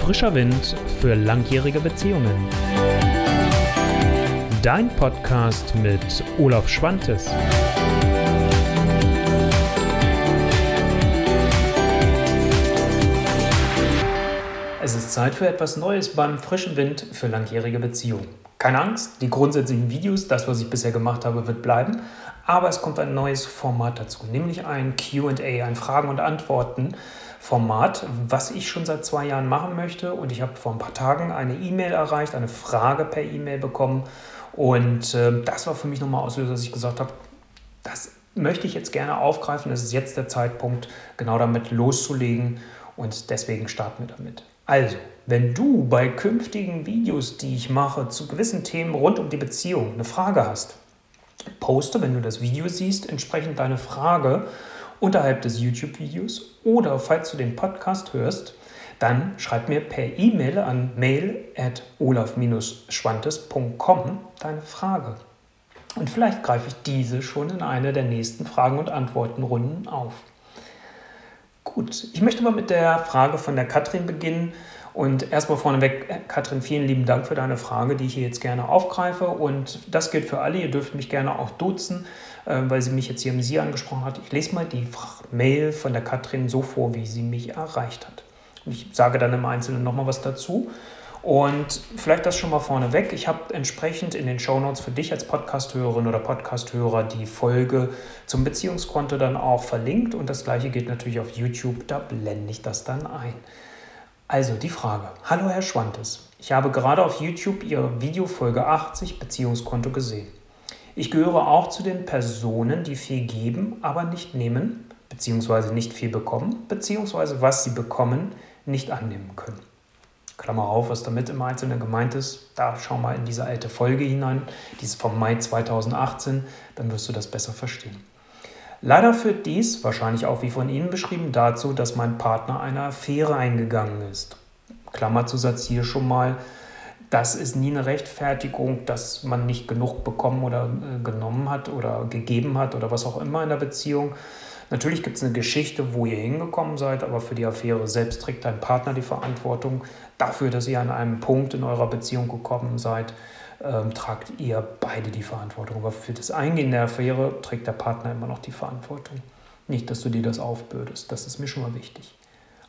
Frischer Wind für langjährige Beziehungen. Dein Podcast mit Olaf Schwantes. Es ist Zeit für etwas Neues beim frischen Wind für langjährige Beziehungen. Keine Angst, die grundsätzlichen Videos, das, was ich bisher gemacht habe, wird bleiben. Aber es kommt ein neues Format dazu, nämlich ein QA, ein Fragen- und Antworten-Format, was ich schon seit zwei Jahren machen möchte. Und ich habe vor ein paar Tagen eine E-Mail erreicht, eine Frage per E-Mail bekommen. Und äh, das war für mich nochmal Auslöser, dass ich gesagt habe, das möchte ich jetzt gerne aufgreifen. Es ist jetzt der Zeitpunkt, genau damit loszulegen. Und deswegen starten wir damit. Also, wenn du bei künftigen Videos, die ich mache, zu gewissen Themen rund um die Beziehung eine Frage hast, poste, wenn du das Video siehst, entsprechend deine Frage unterhalb des YouTube-Videos oder falls du den Podcast hörst, dann schreib mir per E-Mail an mail at olaf-schwantes.com deine Frage. Und vielleicht greife ich diese schon in einer der nächsten Fragen- und Antwortenrunden auf. Gut, ich möchte mal mit der Frage von der Katrin beginnen. Und erstmal vorneweg, Katrin, vielen lieben Dank für deine Frage, die ich hier jetzt gerne aufgreife. Und das gilt für alle. Ihr dürft mich gerne auch duzen, äh, weil sie mich jetzt hier im Sie angesprochen hat. Ich lese mal die Mail von der Katrin so vor, wie sie mich erreicht hat. Ich sage dann im Einzelnen nochmal was dazu. Und vielleicht das schon mal vorneweg. Ich habe entsprechend in den Shownotes für dich als Podcasthörerin oder Podcasthörer die Folge zum Beziehungskonto dann auch verlinkt. Und das gleiche gilt natürlich auf YouTube. Da blende ich das dann ein. Also die Frage. Hallo Herr Schwantes. Ich habe gerade auf YouTube Ihre Videofolge 80 Beziehungskonto gesehen. Ich gehöre auch zu den Personen, die viel geben, aber nicht nehmen, beziehungsweise nicht viel bekommen, beziehungsweise was sie bekommen, nicht annehmen können. Klammer auf, was damit im Einzelnen gemeint ist, da schau mal in diese alte Folge hinein, die ist vom Mai 2018, dann wirst du das besser verstehen. Leider führt dies, wahrscheinlich auch wie von Ihnen beschrieben, dazu, dass mein Partner eine Affäre eingegangen ist. Klammerzusatz hier schon mal, das ist nie eine Rechtfertigung, dass man nicht genug bekommen oder äh, genommen hat oder gegeben hat oder was auch immer in der Beziehung. Natürlich gibt es eine Geschichte, wo ihr hingekommen seid, aber für die Affäre selbst trägt dein Partner die Verantwortung. Dafür, dass ihr an einem Punkt in eurer Beziehung gekommen seid, ähm, tragt ihr beide die Verantwortung. Aber für das Eingehen der Affäre trägt der Partner immer noch die Verantwortung. Nicht, dass du dir das aufbürdest. Das ist mir schon mal wichtig.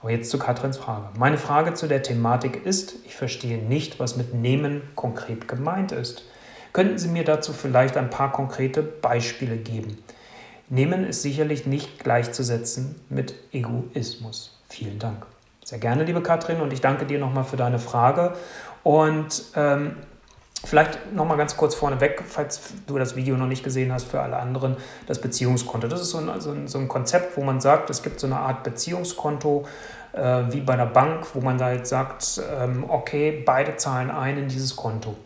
Aber jetzt zu Katrins Frage. Meine Frage zu der Thematik ist, ich verstehe nicht, was mit Nehmen konkret gemeint ist. Könnten Sie mir dazu vielleicht ein paar konkrete Beispiele geben? Nehmen ist sicherlich nicht gleichzusetzen mit Egoismus. Vielen Dank. Sehr gerne, liebe Katrin, und ich danke dir nochmal für deine Frage. Und ähm, Vielleicht nochmal ganz kurz vorneweg, falls du das Video noch nicht gesehen hast, für alle anderen, das Beziehungskonto. Das ist so ein, so ein, so ein Konzept, wo man sagt, es gibt so eine Art Beziehungskonto, äh, wie bei einer Bank, wo man da jetzt sagt, ähm, okay, beide zahlen ein in dieses Konto.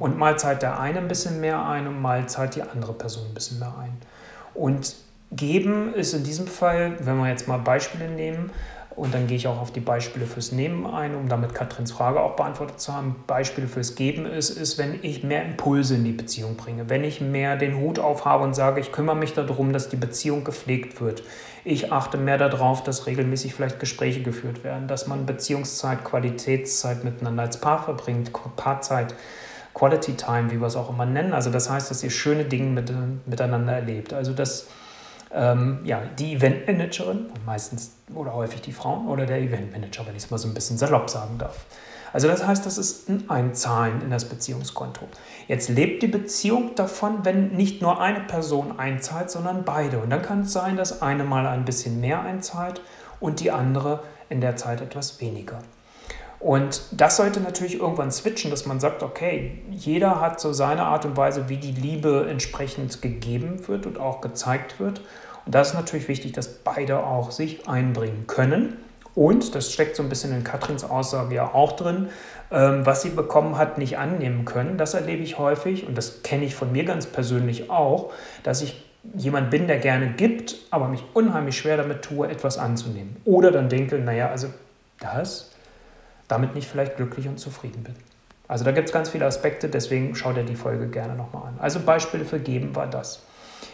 Und mal zahlt der eine ein bisschen mehr ein und mal zahlt die andere Person ein bisschen mehr ein. Und geben ist in diesem Fall, wenn wir jetzt mal Beispiele nehmen, und dann gehe ich auch auf die Beispiele fürs Nehmen ein, um damit Katrins Frage auch beantwortet zu haben. Beispiele fürs Geben ist, ist, wenn ich mehr Impulse in die Beziehung bringe, wenn ich mehr den Hut aufhabe und sage, ich kümmere mich darum, dass die Beziehung gepflegt wird. Ich achte mehr darauf, dass regelmäßig vielleicht Gespräche geführt werden, dass man Beziehungszeit, Qualitätszeit miteinander als Paar verbringt, Paarzeit. Quality Time, wie wir es auch immer nennen. Also das heißt, dass ihr schöne Dinge mit, miteinander erlebt. Also dass ähm, ja, die Eventmanagerin, meistens oder häufig die Frauen oder der Eventmanager, wenn ich es mal so ein bisschen salopp sagen darf. Also das heißt, das ist ein Einzahlen in das Beziehungskonto. Jetzt lebt die Beziehung davon, wenn nicht nur eine Person einzahlt, sondern beide. Und dann kann es sein, dass eine mal ein bisschen mehr einzahlt und die andere in der Zeit etwas weniger. Und das sollte natürlich irgendwann switchen, dass man sagt, okay, jeder hat so seine Art und Weise, wie die Liebe entsprechend gegeben wird und auch gezeigt wird. Und da ist natürlich wichtig, dass beide auch sich einbringen können. Und, das steckt so ein bisschen in Katrins Aussage ja auch drin, ähm, was sie bekommen hat, nicht annehmen können. Das erlebe ich häufig und das kenne ich von mir ganz persönlich auch, dass ich jemand bin, der gerne gibt, aber mich unheimlich schwer damit tue, etwas anzunehmen. Oder dann denke, naja, also das damit nicht vielleicht glücklich und zufrieden bin. Also da gibt es ganz viele Aspekte, deswegen schau dir die Folge gerne nochmal an. Also Beispiele für geben war das.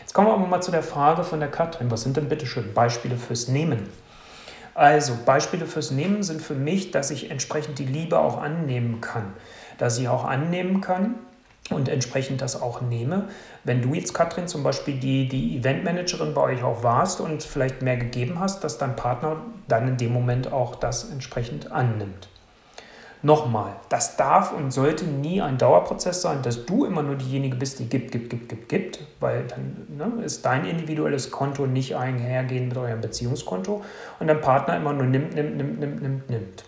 Jetzt kommen wir aber mal zu der Frage von der Katrin. Was sind denn bitte schön Beispiele fürs Nehmen? Also Beispiele fürs Nehmen sind für mich, dass ich entsprechend die Liebe auch annehmen kann. Dass ich auch annehmen kann, und entsprechend das auch nehme. Wenn du jetzt, Katrin, zum Beispiel die, die Eventmanagerin bei euch auch warst und vielleicht mehr gegeben hast, dass dein Partner dann in dem Moment auch das entsprechend annimmt. Nochmal, das darf und sollte nie ein Dauerprozess sein, dass du immer nur diejenige bist, die gibt, gibt, gibt, gibt, gibt, weil dann ne, ist dein individuelles Konto nicht einhergehend mit eurem Beziehungskonto und dein Partner immer nur nimmt, nimmt, nimmt, nimmt, nimmt, nimmt.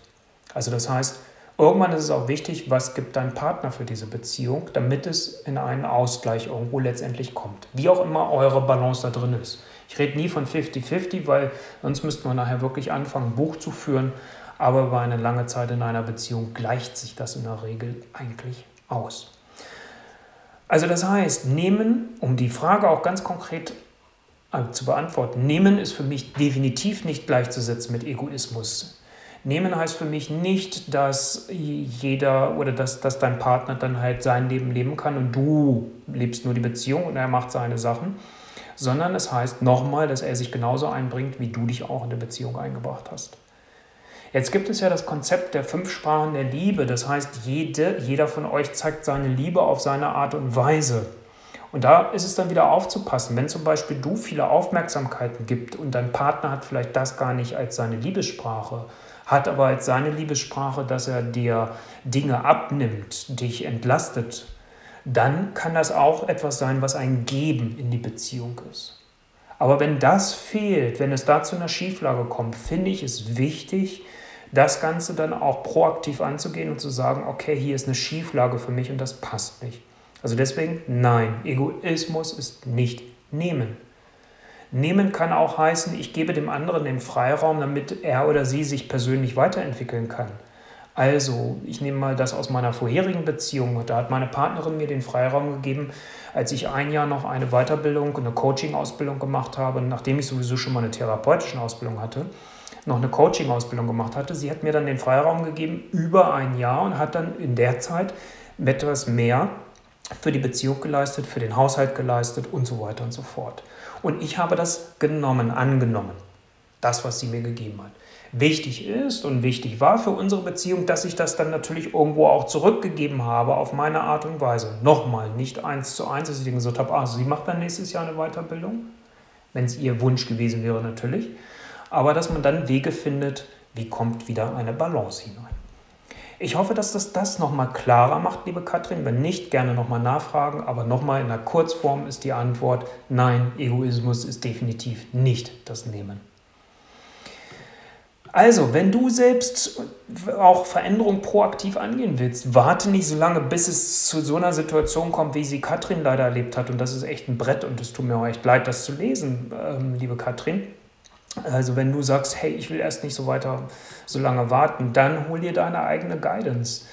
Also das heißt, Irgendwann ist es auch wichtig, was gibt dein Partner für diese Beziehung, damit es in einen Ausgleich irgendwo letztendlich kommt. Wie auch immer eure Balance da drin ist. Ich rede nie von 50-50, weil sonst müssten wir nachher wirklich anfangen, ein Buch zu führen. Aber über eine lange Zeit in einer Beziehung gleicht sich das in der Regel eigentlich aus. Also das heißt, nehmen, um die Frage auch ganz konkret äh, zu beantworten, nehmen ist für mich definitiv nicht gleichzusetzen mit Egoismus. Nehmen heißt für mich nicht, dass jeder oder dass, dass dein Partner dann halt sein Leben leben kann und du lebst nur die Beziehung und er macht seine Sachen, sondern es heißt nochmal, dass er sich genauso einbringt, wie du dich auch in der Beziehung eingebracht hast. Jetzt gibt es ja das Konzept der fünf Sprachen der Liebe. Das heißt, jede, jeder von euch zeigt seine Liebe auf seine Art und Weise. Und da ist es dann wieder aufzupassen, wenn zum Beispiel du viele Aufmerksamkeiten gibst und dein Partner hat vielleicht das gar nicht als seine Liebessprache, hat aber als seine Liebessprache, dass er dir Dinge abnimmt, dich entlastet, dann kann das auch etwas sein, was ein Geben in die Beziehung ist. Aber wenn das fehlt, wenn es da zu einer Schieflage kommt, finde ich es wichtig, das Ganze dann auch proaktiv anzugehen und zu sagen, okay, hier ist eine Schieflage für mich und das passt nicht. Also deswegen, nein, Egoismus ist nicht nehmen. Nehmen kann auch heißen, ich gebe dem anderen den Freiraum, damit er oder sie sich persönlich weiterentwickeln kann. Also, ich nehme mal das aus meiner vorherigen Beziehung. Da hat meine Partnerin mir den Freiraum gegeben, als ich ein Jahr noch eine Weiterbildung, eine Coaching-Ausbildung gemacht habe, nachdem ich sowieso schon mal eine therapeutische Ausbildung hatte, noch eine Coaching-Ausbildung gemacht hatte. Sie hat mir dann den Freiraum gegeben über ein Jahr und hat dann in der Zeit etwas mehr für die Beziehung geleistet, für den Haushalt geleistet und so weiter und so fort. Und ich habe das genommen, angenommen, das, was sie mir gegeben hat. Wichtig ist und wichtig war für unsere Beziehung, dass ich das dann natürlich irgendwo auch zurückgegeben habe auf meine Art und Weise. Nochmal, nicht eins zu eins, dass ich gesagt habe, also sie macht dann nächstes Jahr eine Weiterbildung, wenn es ihr Wunsch gewesen wäre natürlich. Aber dass man dann Wege findet, wie kommt wieder eine Balance hinein. Ich hoffe, dass das das nochmal klarer macht, liebe Katrin. Wenn nicht, gerne nochmal nachfragen. Aber nochmal in der Kurzform ist die Antwort, nein, Egoismus ist definitiv nicht das Nehmen. Also, wenn du selbst auch Veränderungen proaktiv angehen willst, warte nicht so lange, bis es zu so einer Situation kommt, wie sie Katrin leider erlebt hat. Und das ist echt ein Brett und es tut mir auch echt leid, das zu lesen, ähm, liebe Katrin. Also wenn du sagst, hey, ich will erst nicht so weiter so lange warten, dann hol dir deine eigene Guidance.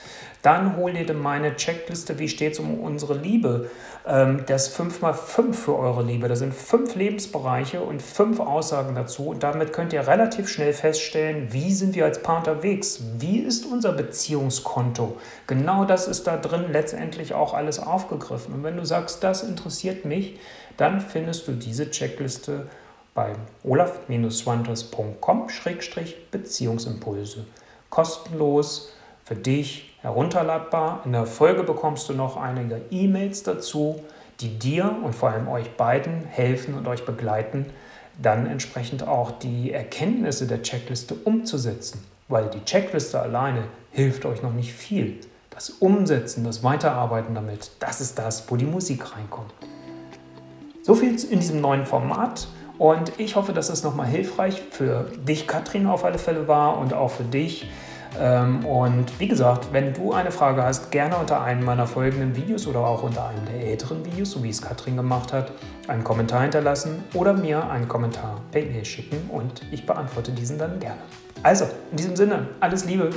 Dann hol dir meine Checkliste, wie steht es um unsere Liebe. Ähm, das 5x5 für eure Liebe. Das sind fünf Lebensbereiche und fünf Aussagen dazu. Und damit könnt ihr relativ schnell feststellen, wie sind wir als Paar unterwegs? Wie ist unser Beziehungskonto? Genau das ist da drin letztendlich auch alles aufgegriffen. Und wenn du sagst, das interessiert mich, dann findest du diese Checkliste bei olaf-schwantes.com-beziehungsimpulse. Kostenlos für dich herunterladbar. In der Folge bekommst du noch einige E-Mails dazu, die dir und vor allem euch beiden helfen und euch begleiten, dann entsprechend auch die Erkenntnisse der Checkliste umzusetzen. Weil die Checkliste alleine hilft euch noch nicht viel. Das Umsetzen, das Weiterarbeiten damit, das ist das, wo die Musik reinkommt. So viel in diesem neuen Format. Und ich hoffe, dass es nochmal hilfreich für dich, Katrin, auf alle Fälle war und auch für dich. Ähm, und wie gesagt, wenn du eine Frage hast, gerne unter einem meiner folgenden Videos oder auch unter einem der älteren Videos, so wie es Katrin gemacht hat, einen Kommentar hinterlassen oder mir einen Kommentar per E-Mail schicken und ich beantworte diesen dann gerne. Also, in diesem Sinne, alles Liebe.